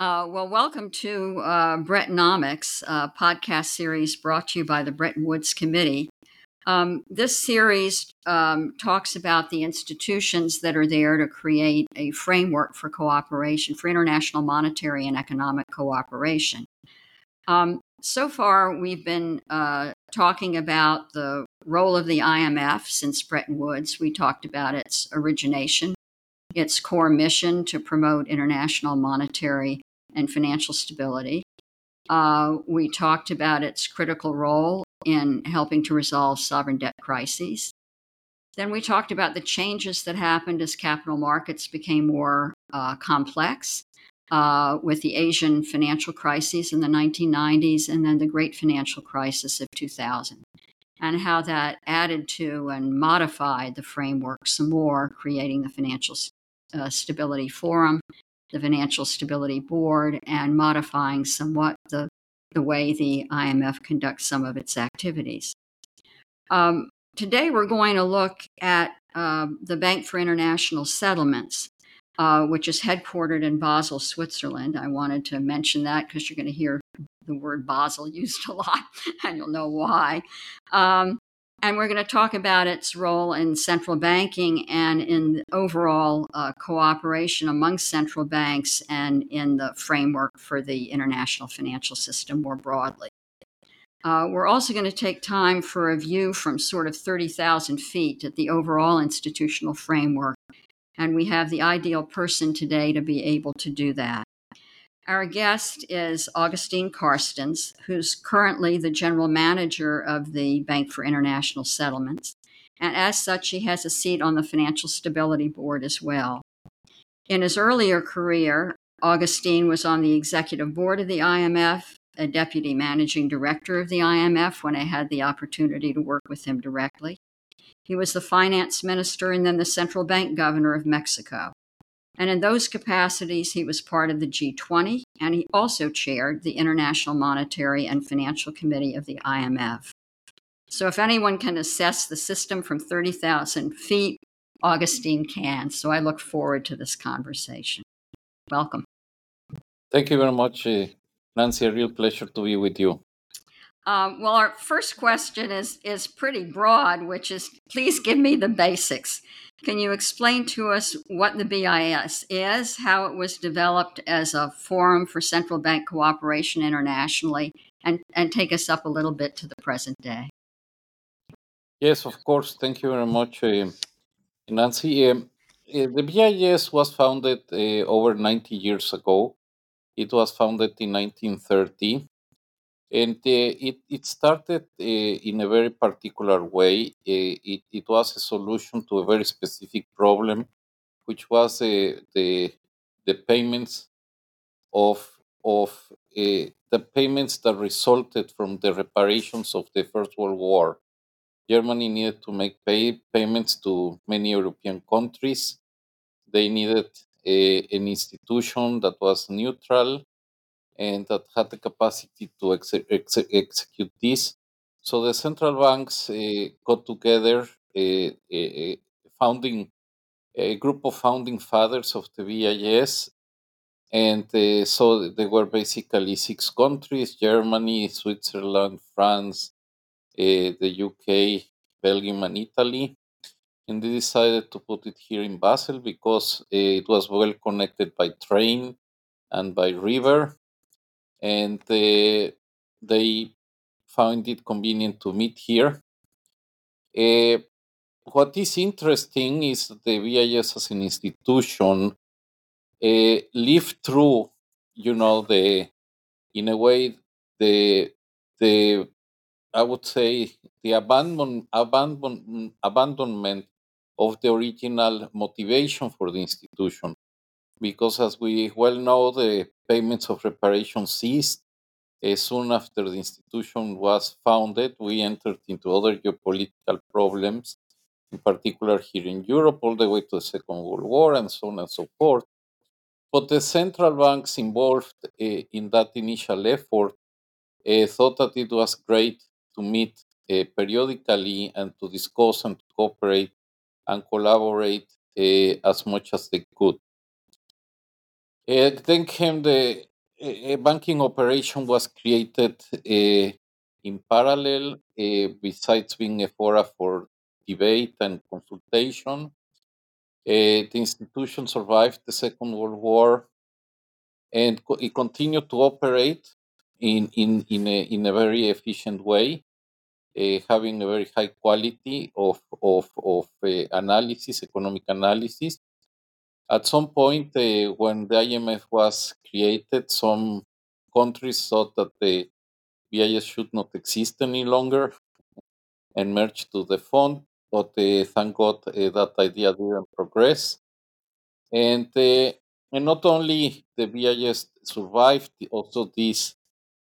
Uh, well, welcome to uh, Brettonomics, a podcast series brought to you by the Bretton Woods Committee. Um, this series um, talks about the institutions that are there to create a framework for cooperation, for international monetary and economic cooperation. Um, so far, we've been uh, talking about the role of the IMF since Bretton Woods. We talked about its origination, its core mission to promote international monetary and financial stability. Uh, we talked about its critical role in helping to resolve sovereign debt crises. Then we talked about the changes that happened as capital markets became more uh, complex uh, with the Asian financial crises in the 1990s and then the great financial crisis of 2000, and how that added to and modified the framework some more, creating the Financial uh, Stability Forum, the Financial Stability Board, and modifying somewhat the, the way the IMF conducts some of its activities. Um, today, we're going to look at uh, the Bank for International Settlements uh, which is headquartered in Basel, Switzerland. I wanted to mention that because you're going to hear the word Basel used a lot, and you'll know why. Um, and we're going to talk about its role in central banking and in overall uh, cooperation among central banks and in the framework for the international financial system more broadly. Uh, we're also going to take time for a view from sort of 30,000 feet at the overall institutional framework and we have the ideal person today to be able to do that. Our guest is Agustín Carstens, who's currently the general manager of the Bank for International Settlements. And as such, he has a seat on the Financial Stability Board as well. In his earlier career, Agustín was on the executive board of the IMF, a deputy managing director of the IMF when I had the opportunity to work with him directly. He was the finance minister and then the central bank governor of Mexico. And in those capacities, he was part of the G20, and he also chaired the International Monetary and Financial Committee of the IMF. So, if anyone can assess the system from 30,000 feet, Agustín can. So, I look forward to this conversation. Welcome. Thank you very much, uh, Nancy. A real pleasure to be with you. Um, well, our first question is is pretty broad, which is please give me the basics. Can you explain to us what the BIS is, how it was developed as a forum for central bank cooperation internationally, and, and take us up a little bit to the present day? Yes, of course. Thank you very much, uh, Nancy. Uh, the BIS was founded uh, over 90 years ago. It was founded in 1930 and uh, it, it started uh, in a very particular way. Uh, it, it was a solution to a very specific problem, which was the the payments of of the payments that resulted from the reparations of the First World War. Germany needed to make pay, payments to many European countries. They needed a, an institution that was neutral and that had the capacity to ex- ex- execute this. So the central banks uh, got together, uh, uh, founding a group of founding fathers of the BIS, and so there were basically six countries: Germany, Switzerland, France, the UK, Belgium, and Italy. And they decided to put it here in Basel because it was well connected by train and by river and uh, they found it convenient to meet here. Uh, what is interesting is that the BIS as an institution uh, lived through, you know, the in a way the the I would say the abandon, abandon, abandonment of the original motivation for the institution because as we well know, the payments of reparation ceased uh, soon after the institution was founded. We entered into other geopolitical problems, in particular here in Europe, all the way to the Second World War, and so on and so forth. But the central banks involved uh, in that initial effort uh, thought that it was great to meet periodically and to discuss and to cooperate and collaborate as much as they could. It then came the a, a banking operation was created uh, in parallel, uh, besides being a fora for debate and consultation. Uh, the institution survived the Second World War and co- it continued to operate in, in, in, a, in a very efficient way, uh, having a very high quality of, of, of uh, analysis, economic analysis. At some point, uh, when the IMF was created, some countries thought that the BIS should not exist any longer and merged to the fund, but uh, thank God uh, that idea didn't progress. And and not only the BIS survived, also this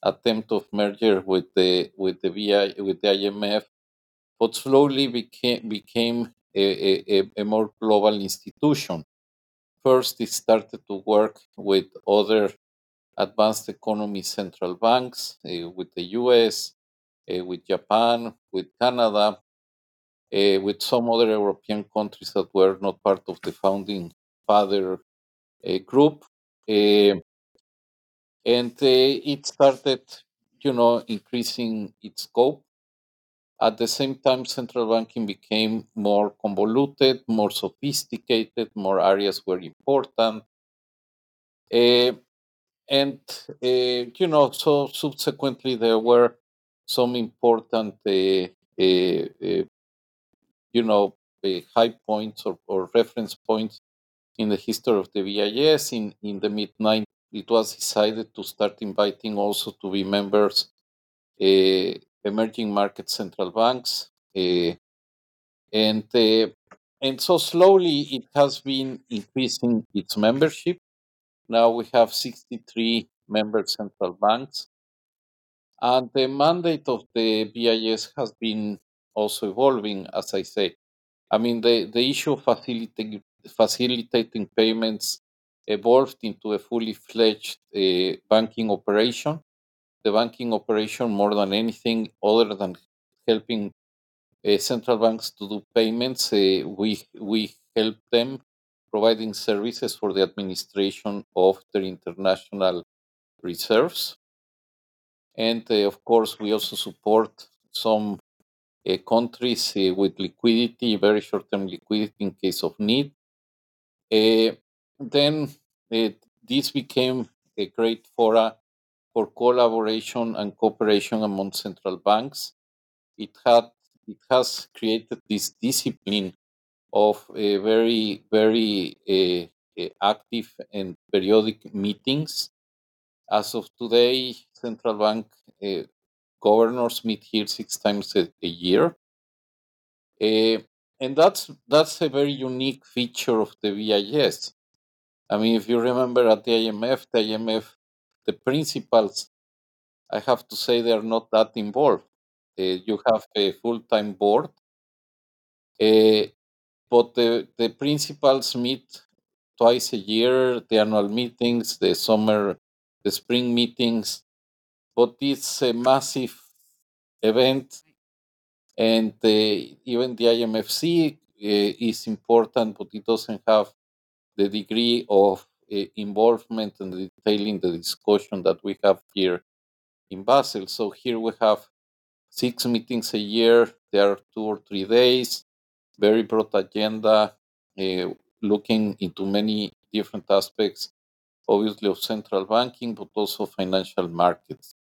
attempt of merger with the with the BI with the IMF, but slowly became became a, a, a more global institution. First, it started to work with other advanced economy central banks, uh, with the US, uh, with Japan, with Canada, uh, with some other European countries that were not part of the founding father uh, group. Uh, and uh, it started, you know, increasing its scope. At the same time, central banking became more convoluted, more sophisticated, more areas were important. Uh, and, uh, you know, so subsequently there were some important, uh, you know, high points or, or reference points in the history of the BIS. In, in the mid 90s, it was decided to start inviting also to be members uh, emerging market central banks. Uh, and, uh, and so slowly it has been increasing its membership. Now we have 63 member central banks. And the mandate of the BIS has been also evolving, as I say. I mean, the, the issue of facilitating, facilitating payments evolved into a fully fledged uh, banking operation. The banking operation, more than anything other than helping uh, central banks to do payments, uh, we, we help them providing services for the administration of their international reserves. And uh, of course, we also support some countries with liquidity, very short term liquidity in case of need. Then uh, this became a great fora for collaboration and cooperation among central banks. It had it has created this discipline of very very uh, active and periodic meetings. As of today, central bank uh, governors meet here six times a, a year. And that's that's a very unique feature of the BIS. I mean, if you remember at the IMF, the IMF, the principals, I have to say they are not that involved. Uh, you have a full-time board, uh, but the, the principals meet twice a year, the annual meetings, the summer, the spring meetings, but it's a massive event and uh, even the IMFC uh, is important, but it doesn't have the degree of involvement and detailing the discussion that we have here in Basel. So here we have six meetings a year. There are two or three days, very broad agenda, uh, looking into many different aspects, obviously of central banking, but also financial markets.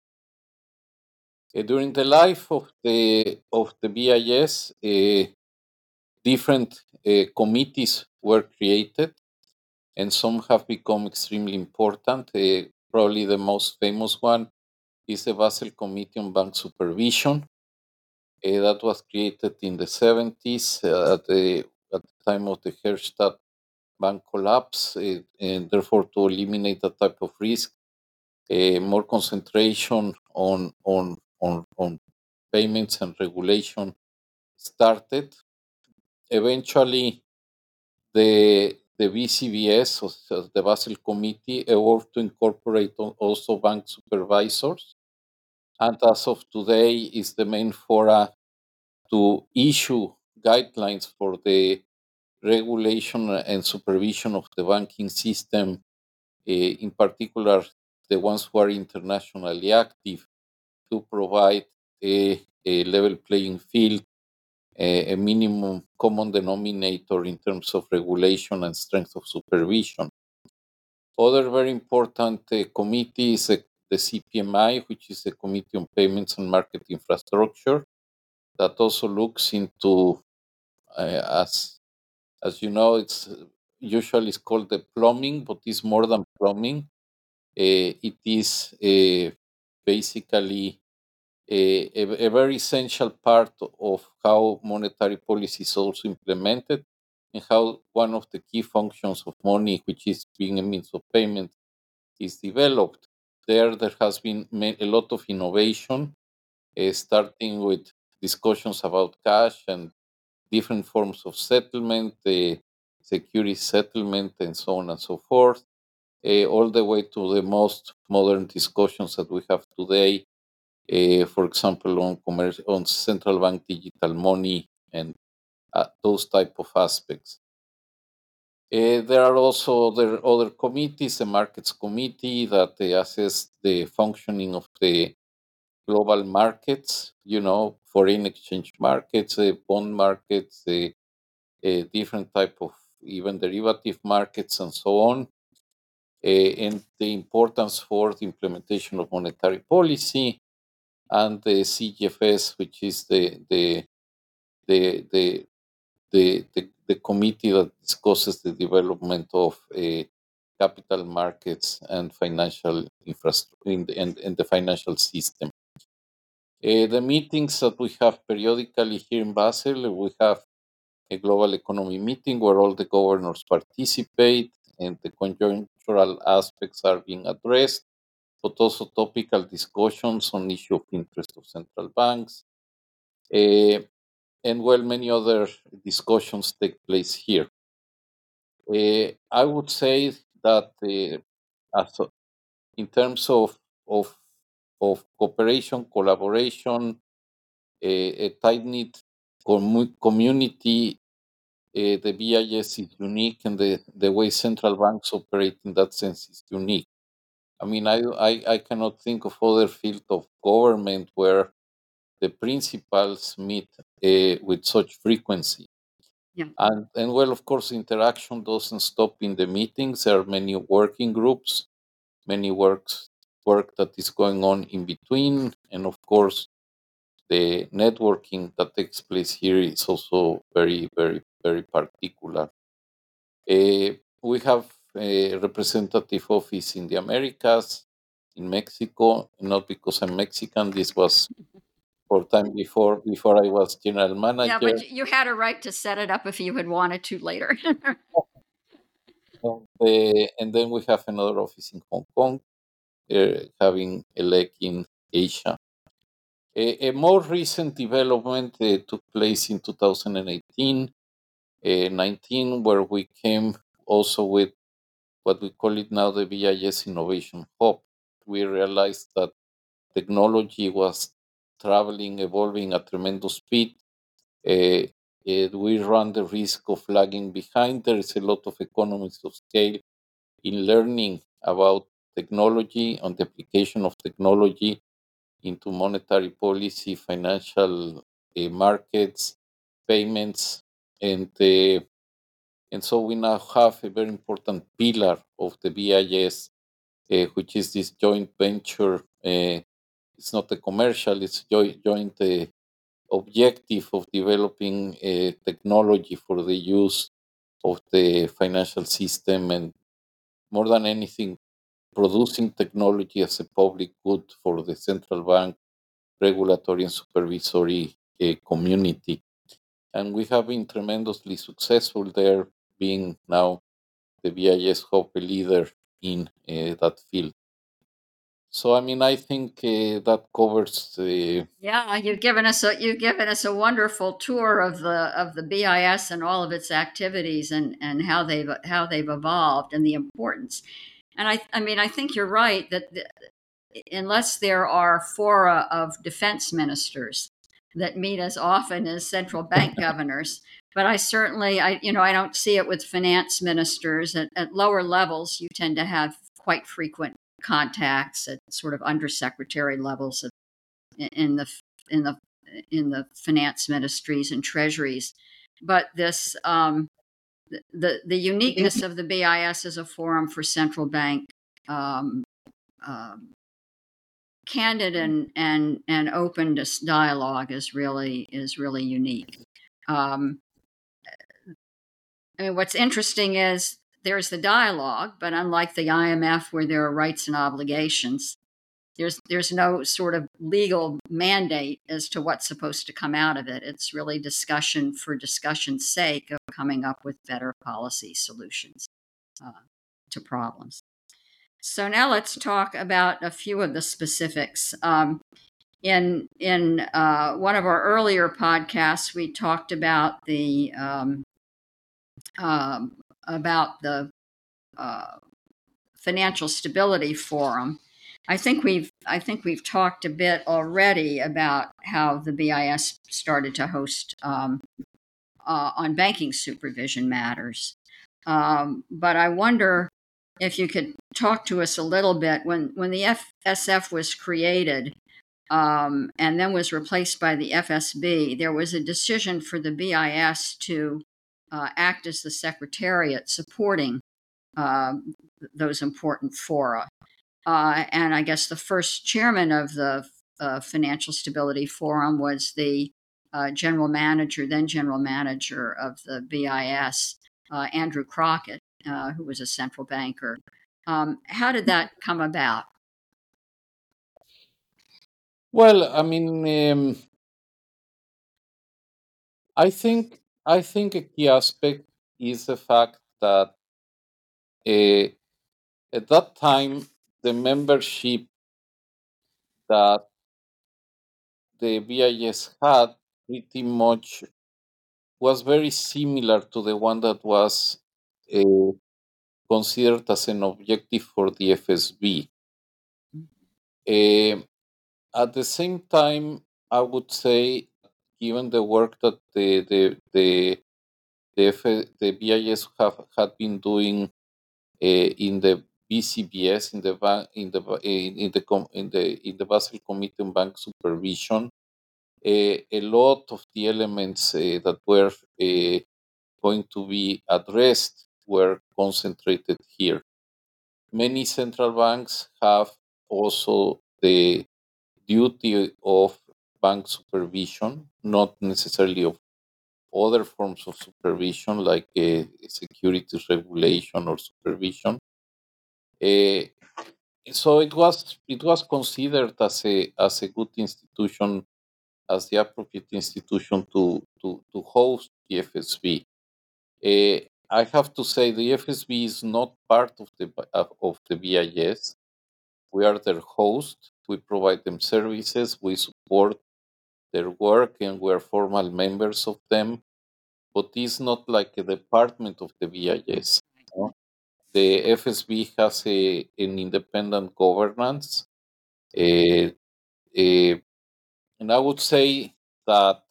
Uh, during the life of the of the BIS, uh, different committees were created, and some have become extremely important. Uh, probably the most famous one is the Basel Committee on Bank Supervision. Uh, that was created in the 70s uh, at the at the time of the Herstatt bank collapse, and therefore to eliminate that type of risk, more concentration on on on, on payments and regulation started. Eventually, the the BCBS, or the Basel Committee, evolved to incorporate also bank supervisors, and as of today, is the main fora to issue guidelines for the regulation and supervision of the banking system, uh, in particular the ones who are internationally active to provide a, a level playing field, a, a, minimum common denominator in terms of regulation and strength of supervision. Other very important uh, committee is uh, the CPMI, which is the Committee on Payments and Market Infrastructure, that also looks into, uh, as as you know, it's usually it's called the plumbing, but it's more than plumbing. It is basically a, a, very essential part of how monetary policy is also implemented and how one of the key functions of money, which is being a means of payment, is developed. There, there has been a lot of innovation, uh, starting with discussions about cash and different forms of settlement, the security settlement, and so on and so forth, uh, all the way to the most modern discussions that we have today. Uh, for example, on on central bank digital money and uh, those type of aspects. Uh, there are also other, other committees, the Markets Committee that uh, assess the functioning of the global markets, you know, foreign exchange markets, uh, bond markets, uh, different type of even derivative markets and so on, and the importance for the implementation of monetary policy, and the CGFS, which is the the the the the, the, the committee that discusses the development of uh, capital markets and financial infrastructure in the, and, and the financial system. Uh, the meetings that we have periodically here in Basel, we have a global economy meeting where all the governors participate and the conjunctural aspects are being addressed, but also topical discussions on issue of interest of central banks. Uh, and well, many other discussions take place here. Uh, I would say that uh, in terms of, of of cooperation, collaboration, a, a tight knit com- community. Uh, the BIS is unique, and the, the way central banks operate in that sense is unique. I mean, I, I, I cannot think of other field of government where the principals meet uh, with such frequency. Yeah. And, and well, of course, interaction doesn't stop in the meetings. There are many working groups, many works work that is going on in between. And of course, the networking that takes place here is also very, very, very particular. Uh, we have a representative office in the Americas, in Mexico, not because I'm Mexican. This was for time before before I was general manager. Yeah, but you had a right to set it up if you had wanted to later. and, uh, and then we have another office in Hong Kong, uh, having a leg in Asia. A, a more recent development uh, took place in 2018 uh, 19, where we came also with what we call it now the BIS Innovation Hub. We realized that technology was traveling, evolving at tremendous speed. Uh, we run the risk of lagging behind. There is a lot of economies of scale in learning about technology, on the application of technology into monetary policy, financial uh, markets, payments, and uh, and so we now have a very important pillar of the BIS, uh, which is this joint venture. Uh, it's not a commercial; it's joint joint uh, objective of developing technology for the use of the financial system, and more than anything, producing technology as a public good for the central bank, regulatory and supervisory uh, community. And we have been tremendously successful there, being now the BIS Hub leader in uh, that field. So I mean, I think uh, that covers. the. yeah, you've given us a you've given us a wonderful tour of the of the BIS and all of its activities and and how they've how they've evolved and the importance. And I, I mean, I think you're right that the, unless there are fora of defense ministers that meet as often as central bank governors, but I certainly, I, you know, I don't see it with finance ministers at, at lower levels. You tend to have quite frequent contacts at sort of undersecretary levels of, in the in the in the finance ministries and treasuries. But this um, the the uniqueness of the BIS as a forum for central bank um, um, candid and and and open dialogue is really is really unique. Um, I mean, what's interesting is there's the dialogue, but unlike the IMF, where there are rights and obligations, there's there's no sort of legal mandate as to what's supposed to come out of it. It's really discussion for discussion's sake of coming up with better policy solutions uh, to problems. So now let's talk about a few of the specifics. Um, in in uh, one of our earlier podcasts, we talked about the um, um, about the uh, financial stability forum. I think we've I think we've talked a bit already about how the BIS started to host um, uh, on banking supervision matters. Um, but I wonder if you could talk to us a little bit when when the FSF was created um, and then was replaced by the FSB. There was a decision for the BIS to uh, act as the secretariat supporting uh, those important fora. Uh, and I guess the first chairman of the uh, Financial Stability Forum was the uh, general manager, then general manager of the BIS, uh, Andrew Crockett. Uh, who was a central banker. Um, how did that come about? Well, I mean, um, I think I think a key aspect is the fact that uh, at that time the membership that the BIS had pretty much was very similar to the one that was uh, considered as an objective for the FSB. Uh, eh, at the same time, I would say, given the work that the the the the, F, the BIS have had been doing uh, in the BCBS in the in the in the in the in the Basel Committee on Bank Supervision, uh, a lot of the elements that were going to be addressed were concentrated here. Many central banks have also the duty of bank supervision, not necessarily of other forms of supervision like a securities regulation or supervision. Uh, so it was it was considered as a as a good institution, as the appropriate institution to to, to host the FSB. Uh, I have to say the FSB is not part of the of the BIS. We are their host. We provide them services. We support their work, and we are formal members of them. But it's not like a department of the BIS. No? The FSB has a, an independent governance, uh, uh, and I would say that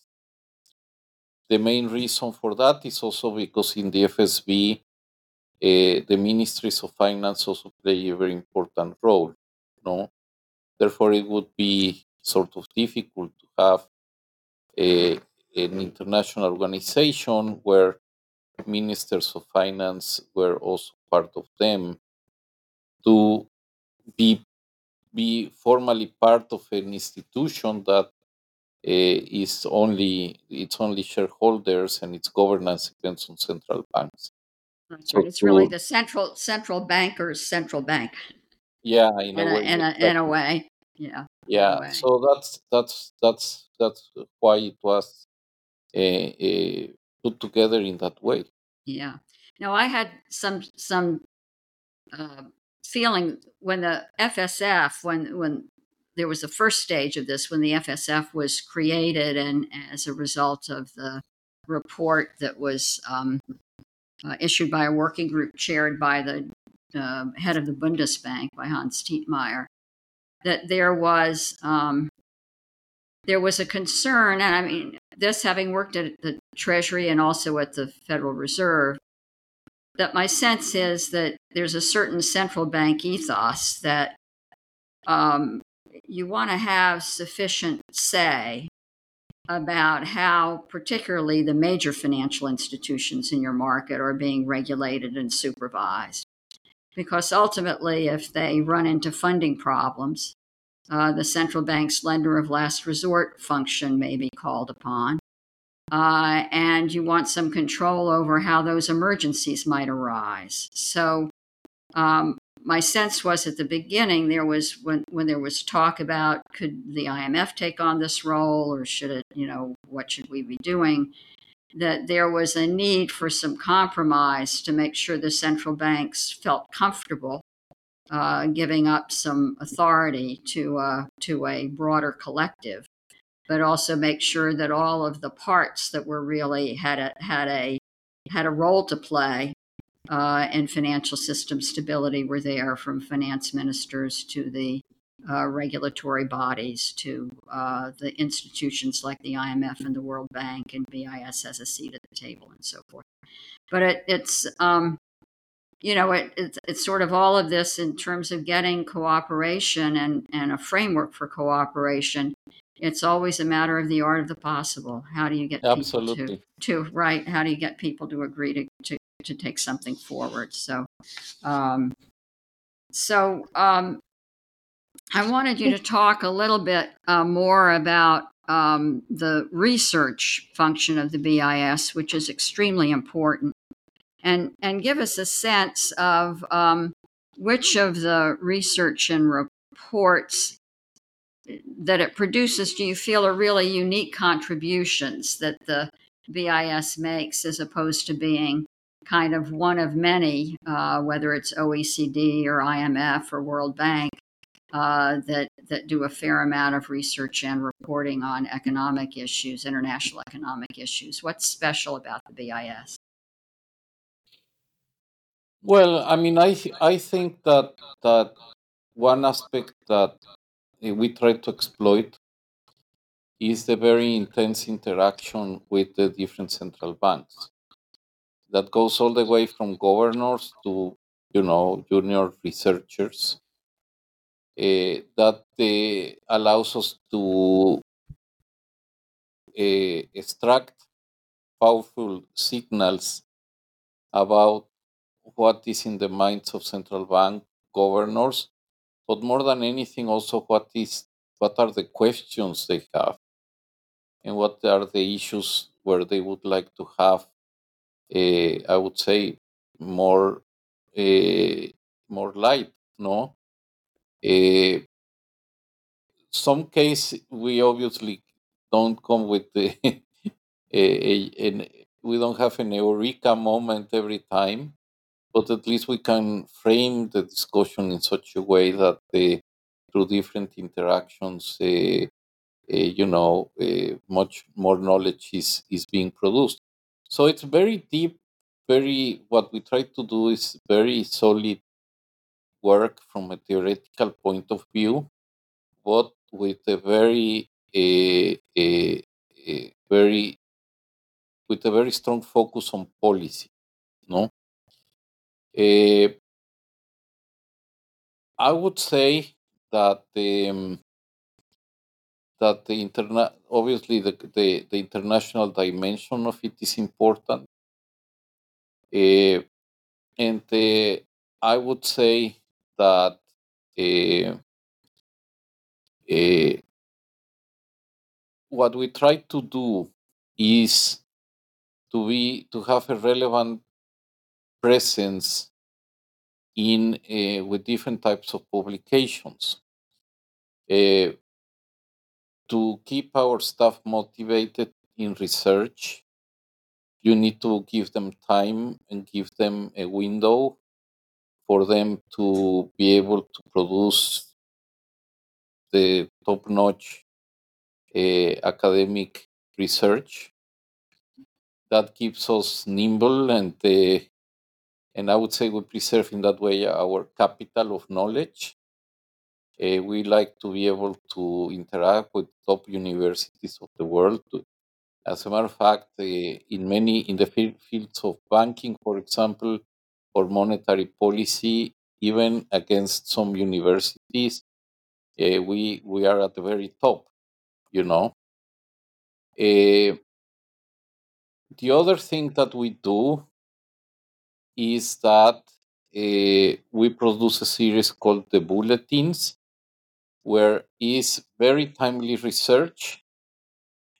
the main reason for that is also because in the FSB, uh, eh, the ministries of finance also play a very important role. No, therefore it would be sort of difficult to have a, an international organization where ministers of finance were also part of them to be be formally part of an institution that is only it's only shareholders and its governance depends on central banks. That's right. it's really the central central banker's central bank. Yeah, in, in a, a, way. In, a, in a way. Yeah. Yeah. So that's that's that's that's why it was uh, uh, put together in that way. Yeah. Now I had some some uh, feeling when the FSF when when there was the first stage of this when the FSF was created, and as a result of the report that was um, uh, issued by a working group chaired by the uh, head of the Bundesbank, by Hans Tietmeyer, that there was um, there was a concern, and I mean this having worked at the Treasury and also at the Federal Reserve, that my sense is that there's a certain central bank ethos that um, you want to have sufficient say about how, particularly, the major financial institutions in your market are being regulated and supervised. Because ultimately, if they run into funding problems, uh, the central bank's lender of last resort function may be called upon. Uh, and you want some control over how those emergencies might arise. So, um, my sense was at the beginning there was when when there was talk about could the IMF take on this role or should it you know what should we be doing? That there was a need for some compromise to make sure the central banks felt comfortable uh, giving up some authority to uh, to a broader collective, but also make sure that all of the parts that were really had a had a had a role to play uh, and financial system stability were there from finance ministers to the uh, regulatory bodies to uh, the institutions like the IMF and the World Bank and BIS has a seat at the table and so forth. But it, it's um, you know it, it's, it's sort of all of this in terms of getting cooperation and, and a framework for cooperation. It's always a matter of the art of the possible. How do you get Absolutely. people to, to right? How do you get people to agree to, to to take something forward. So, um, so um, I wanted you to talk a little bit uh, more about um, the research function of the BIS, which is extremely important, and and give us a sense of um, which of the research and reports that it produces do you feel are really unique contributions that the BIS makes as opposed to being kind of one of many, uh, whether it's OECD or IMF or World Bank, uh, that that do a fair amount of research and reporting on economic issues, international economic issues. What's special about the BIS? Well, I mean, I I think that that one aspect that we try to exploit is the very intense interaction with the different central banks that goes all the way from governors to you know junior researchers. Uh, that uh, allows us to uh, extract powerful signals about what is in the minds of central bank governors but more than anything also what is what are the questions they have and what are the issues where they would like to have I would say more uh, more light. No, uh, some case we obviously don't come with the a, a, a, we don't have an eureka moment every time, but at least we can frame the discussion in such a way that the through different interactions, uh, uh, you know, uh, much more knowledge is is being produced. So it's very deep, very, what we try to do is very solid work from a theoretical point of view, but with a very, a, a, a very, with a very strong focus on policy, no? Uh, I would say that um, that the interna- obviously the, the, the international dimension of it is important. Uh, and uh, I would say that uh, what we try to do is to be to have a relevant presence in with different types of publications. To keep our staff motivated in research, you need to give them time and give them a window for them to be able to produce the top notch uh, academic research. That keeps us nimble and uh, and I would say we preserve in that way our capital of knowledge uh, we like to be able to interact with top universities of the world. As a matter of fact, uh, in many in the fields of banking, for example, or monetary policy, even against some universities, uh, we we are at the very top. You know. The other thing that we do is that uh, we produce a series called the bulletins, where is very timely research.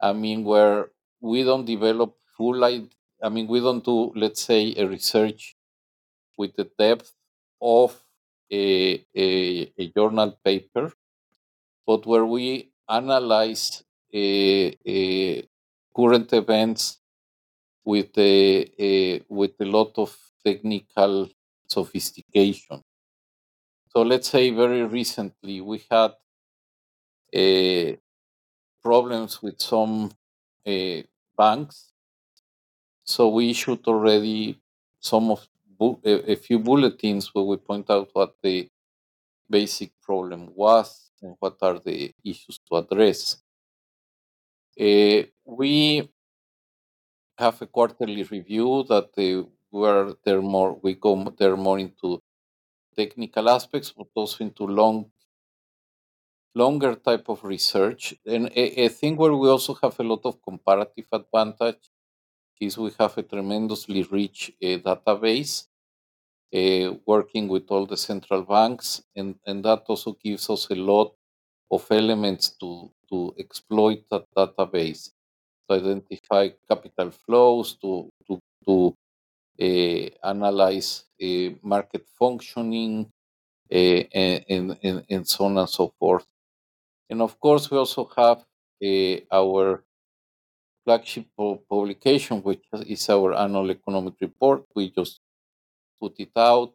I mean, where we don't develop full. I mean, we don't do, let's say, a research with the depth of a, a, a journal paper, but where we analyze a, a current events with a, a, with a lot of technical sophistication. So let's say very recently we had uh, problems with some uh, banks. So we issued already some of bu- a, few bulletins where we point out what the basic problem was and what are the issues to address. Uh, we have a quarterly review that uh, where more we go they're more into technical aspects, but also into long longer type of research. And a, a thing where we also have a lot of comparative advantage is we have a tremendously rich uh, database uh, working with all the central banks, and, and that also gives us a lot of elements to, to exploit that database, to identify capital flows, to, to, to analyze uh, market functioning, and, and, and so on and so forth. And of course, we also have uh, our flagship publication, which is our annual economic report. We just put it out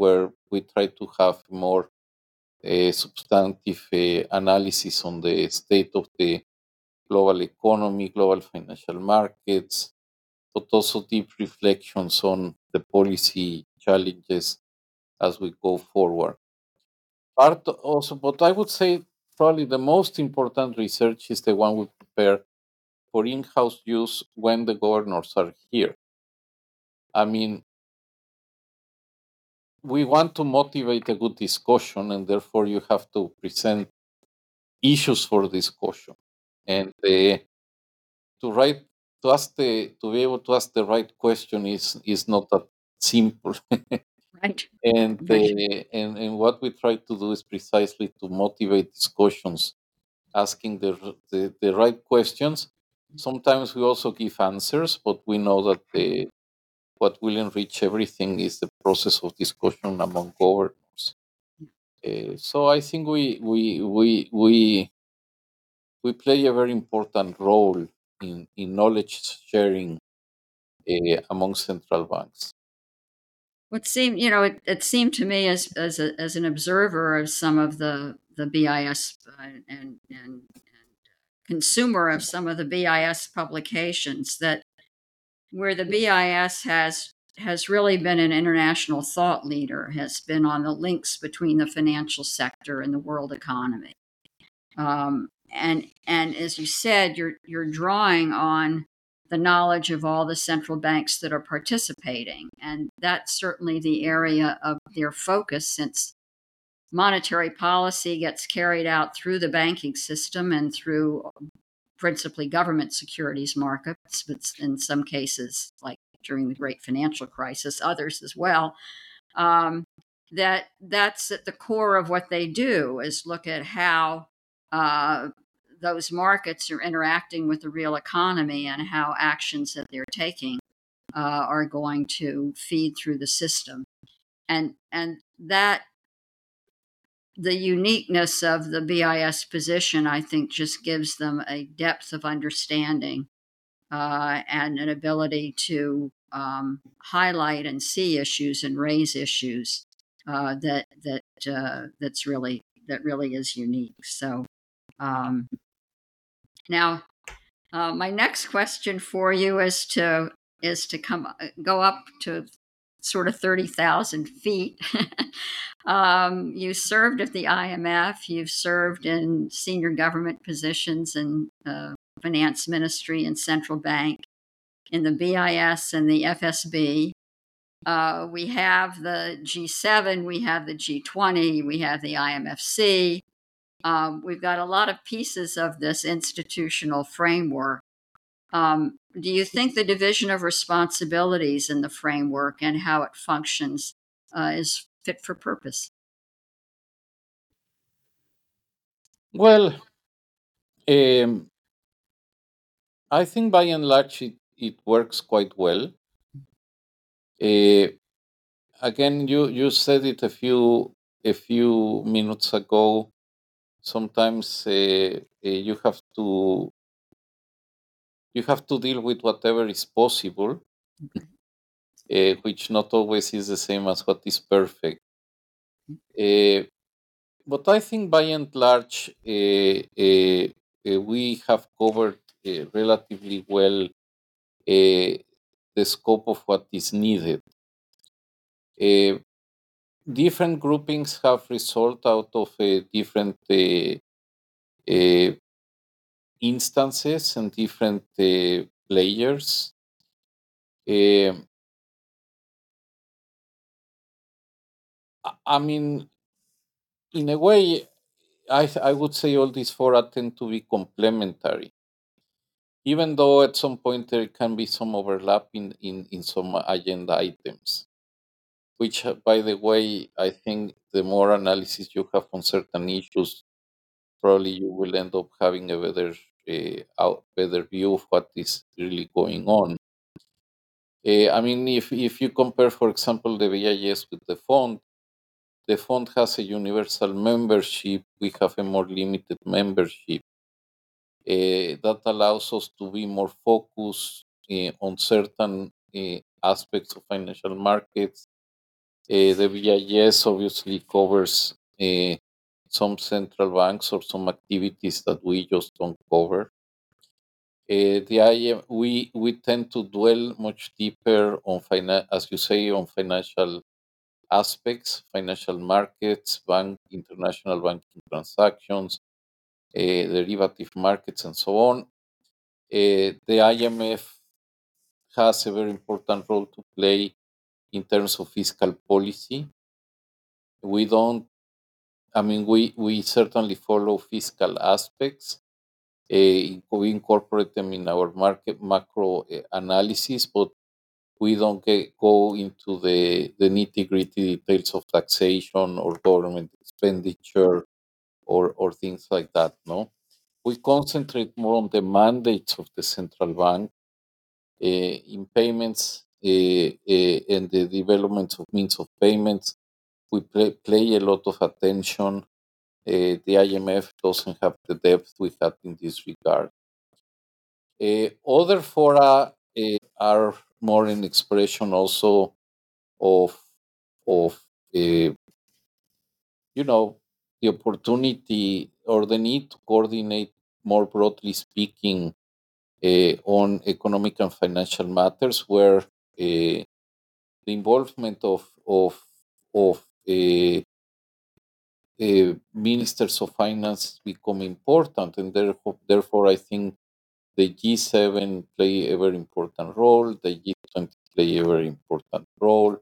where we try to have more uh, substantive uh, analysis on the state of the global economy, global financial markets, but also deep reflections on the policy challenges as we go forward. Part also, but I would say probably the most important research is the one we prepare for in-house use when the governors are here. I mean, we want to motivate a good discussion, and therefore you have to present issues for discussion, and uh, to write to ask the to be able to ask the right question is is not that simple. Right. and, Right. uh, and and what we try to do is precisely to motivate discussions asking the, the the right questions sometimes we also give answers but we know that the what will enrich everything is the process of discussion among governors uh, so i think we we we we we play a very important role in in knowledge sharing uh, among central banks What seemed, you know, it, it seemed to me as as a, as an observer of some of the the BIS uh, and, and and consumer of some of the BIS publications that where the BIS has has really been an international thought leader, has been on the links between the financial sector and the world economy. Um, and and as you said, you're you're drawing on the knowledge of all the central banks that are participating, and that's certainly the area of their focus since monetary policy gets carried out through the banking system and through principally government securities markets, but in some cases, like during the great financial crisis, others as well. Um, that that's at the core of what they do is look at how uh, those markets are interacting with the real economy and how actions that they're taking uh, are going to feed through the system and and that the uniqueness of the BIS position, I think, just gives them a depth of understanding uh, and an ability to um, highlight and see issues and raise issues uh, that that uh, that's really that really is unique. So um, now, uh, my next question for you is to is to come go up to sort of 30,000 feet. um, you served at the IMF, you've served in senior government positions in uh, finance ministry and central bank, in the BIS and the FSB. Uh, we have the G7, we have the G20, we have the IMFC. Um, we've got a lot of pieces of this institutional framework. Um, do you think the division of responsibilities in the framework and how it functions uh, is fit for purpose? Well, um, I think by and large it, it works quite well. Uh, again, you, you said it a few a few minutes ago. Sometimes uh, uh, you have to you have to deal with whatever is possible, uh, which not always is the same as what is perfect. Uh, but I think by and large, uh, uh, uh, we have covered uh, relatively well uh, the scope of what is needed. Uh, different groupings have result out of uh, different uh, uh, instances and different uh, players. Um, I- I mean, in a way, I, I would say all these four tend to be complementary. Even though at some point there can be some overlap in, in, in some agenda items, which, uh, by the way, I think the more analysis you have on certain issues, probably you will end up having a better uh, better view of what is really going on. Uh, I mean, if, if you compare, for example, the BIS with the fund, the fund has a universal membership. We have a more limited membership. Uh, that allows us to be more focused uh, on certain aspects of financial markets. The BIS obviously covers some central banks or some activities that we just don't cover. Uh, the IM, we we tend to dwell much deeper on finan- as you say on financial aspects, financial markets, bank international banking transactions, uh, derivative markets, and so on. Uh, the IMF has a very important role to play in terms of fiscal policy. We don't, I mean, we, we certainly follow fiscal aspects. Uh, we incorporate them in our market macro uh, analysis, but we don't get, go into the, the nitty gritty details of taxation or government expenditure or, or things like that. No, we concentrate more on the mandates of the central bank uh, in payments Eh, eh, and the development of means of payments. We play, play a lot of attention. Eh, the IMF doesn't have the depth we have in this regard. other fora are more an expression also of of you know the opportunity or the need to coordinate more broadly speaking uh, on economic and financial matters where the involvement of of of uh, ministers of finance become important and therefore, therefore I think the G7 play a very important role, the G20 play a very important role.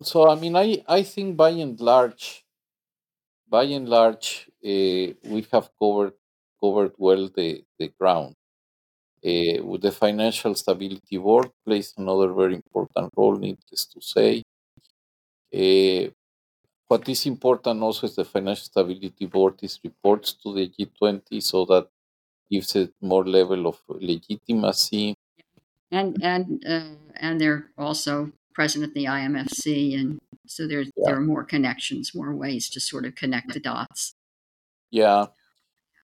So I mean, I I think by and large, by and large, uh, we have covered covered well the the ground. Uh, with the Financial Stability Board plays another very important role, needless to say. Uh, what is important also is the Financial Stability Board is reports to the G20 so that gives it more level of legitimacy. And and uh, and they're also present at the IMFC, and so there's Yeah. there are more connections, more ways to sort of connect the dots. Yeah,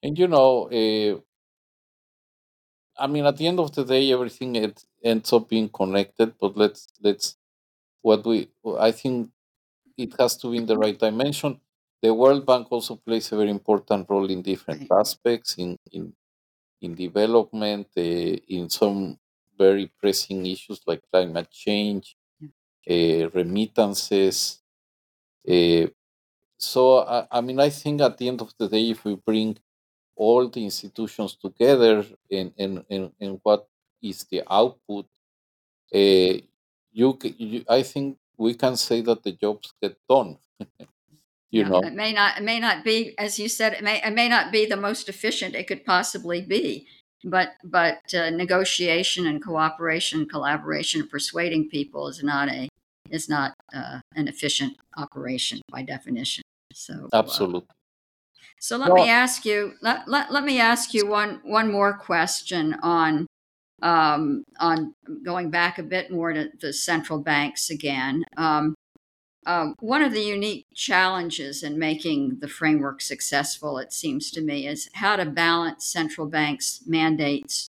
and you know, uh, I mean, at the end of the day, everything it ends up being connected. But let's let's what we I think it has to be in the right dimension. The World Bank also plays a very important role in different Right. aspects in in in development, uh, in some very pressing issues like climate change, uh, remittances. Uh, so I, I mean, I think at the end of the day, if we bring all the institutions together and and, and, and what is the output, uh, you, you I think we can say that the jobs get done. you Yeah, know. it may not it may not be as you said it may it may not be the most efficient it could possibly be, but but uh, negotiation and cooperation, collaboration, persuading people is not a is not uh, an efficient operation by definition. So uh, Absolutely. So let me ask you let, let, let me ask you one one more question on um, on going back a bit more to the central banks again. Um, um, one of the unique challenges in making the framework successful, it seems to me, is how to balance central banks' mandates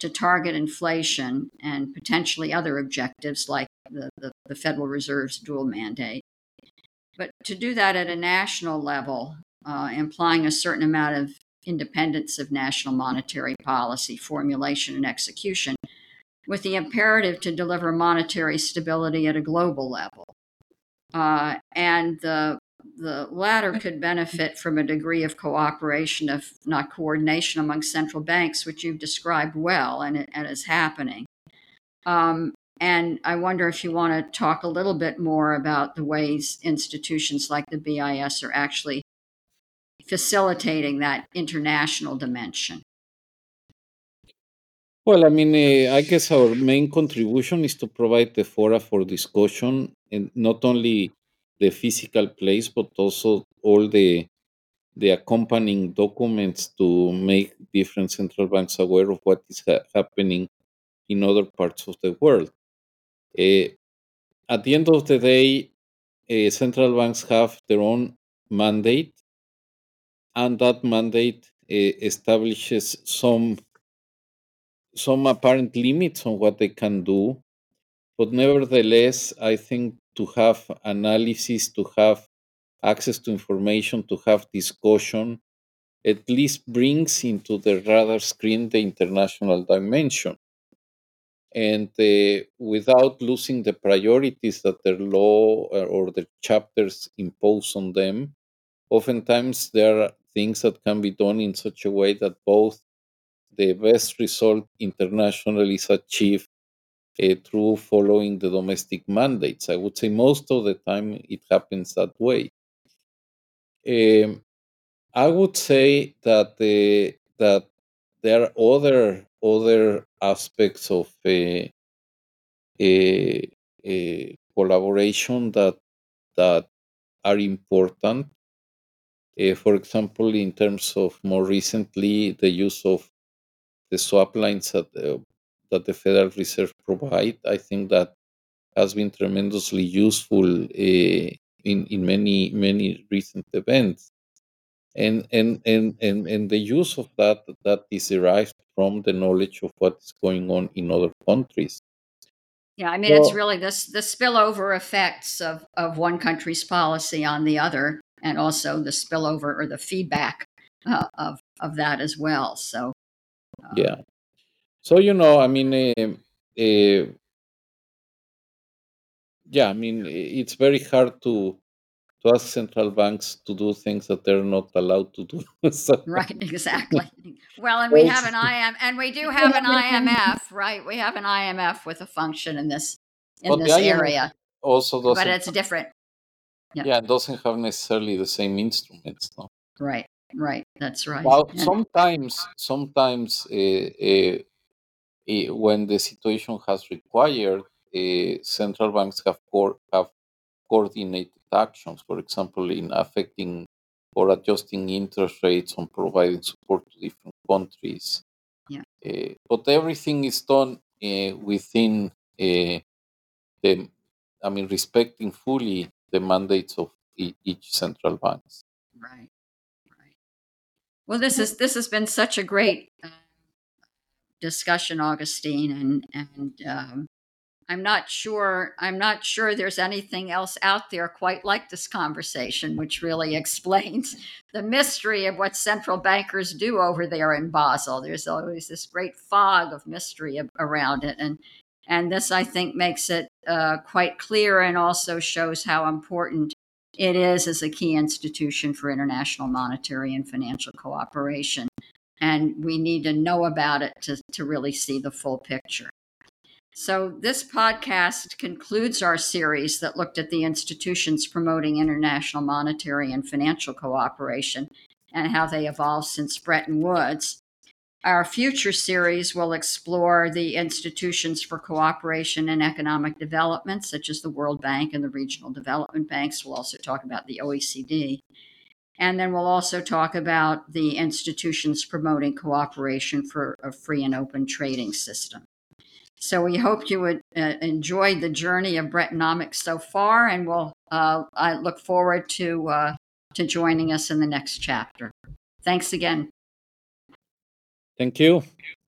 to target inflation and potentially other objectives like the, the, the Federal Reserve's dual mandate. But to do that at a national level, uh, implying a certain amount of independence of national monetary policy formulation and execution, with the imperative to deliver monetary stability at a global level. Uh, and the the latter could benefit from a degree of cooperation, if not coordination, among central banks, which you've described well, and and is happening. Um, and I wonder if you want to talk a little bit more about the ways institutions like the BIS are actually facilitating that international dimension. well, I mean, uh, I guess our main contribution is to provide the fora for discussion, and not only the physical place, but also all the the accompanying documents to make different central banks aware of what is ha- happening in other parts of the world. Uh, at the end of the day, uh, central banks have their own mandate, and that mandate uh, establishes some some apparent limits on what they can do. But nevertheless, I think to have analysis, to have access to information, to have discussion, at least brings into the radar screen the international dimension. And uh, without losing the priorities that their law uh, or the chapters impose on them, oftentimes there are things that can be done in such a way that both the best result internationally is achieved uh, through following the domestic mandates. I would say most of the time it happens that way. Um, I would say that the that there are other other aspects of uh, a, a collaboration that that are important. Uh, for example, in terms of more recently, the use of the swap lines that uh, that the Federal Reserve provide, I think that has been tremendously useful uh, in in many many recent events. And and and and and the use of that that is derived from the knowledge of what is going on in other countries. Yeah, I mean, it's really this the spillover effects of, of one country's policy on the other, and also the spillover or the feedback uh, of of that as well. So, uh, yeah so you know i mean uh, uh, yeah i mean it's very hard to to ask central banks to do things that they're not allowed to do so right, exactly. Well, and we have an IM, and we do have an IMF, right? We have an IMF with a function in this in this area, also but it's different. Yeah, yeah doesn't have necessarily the same instruments no right, right. That's right. Well, And sometimes, sometimes uh, uh, uh, when the situation has required, uh, central banks have co- have coordinated actions. For example, in affecting or adjusting interest rates on providing support to different countries. yeah, Uh, but everything is done uh, within uh, the, I mean, respecting fully the mandates of each central banks. right, right. Well, this is this has been such a great uh, discussion, Agustín, and and um, I'm not sure I'm not sure there's anything else out there quite like this conversation, which really explains the mystery of what central bankers do over there in Basel. There's always this great fog of mystery around it, and and this I think makes it uh, quite clear and also shows how important it is as a key institution for international monetary and financial cooperation. And we need to know about it to, to really see the full picture. So, this podcast concludes our series that looked at the institutions promoting international monetary and financial cooperation and how they evolved since Bretton Woods. Our future series will explore the institutions for cooperation and economic development, such as the World Bank and the regional development banks. We'll also talk about the OECD. And then we'll also talk about the institutions promoting cooperation for a free and open trading system. So we hope you would uh, enjoy the journey of Brettonomics so far, and we'll uh, I look forward to uh, to joining us in the next chapter. Thanks again. Thank you.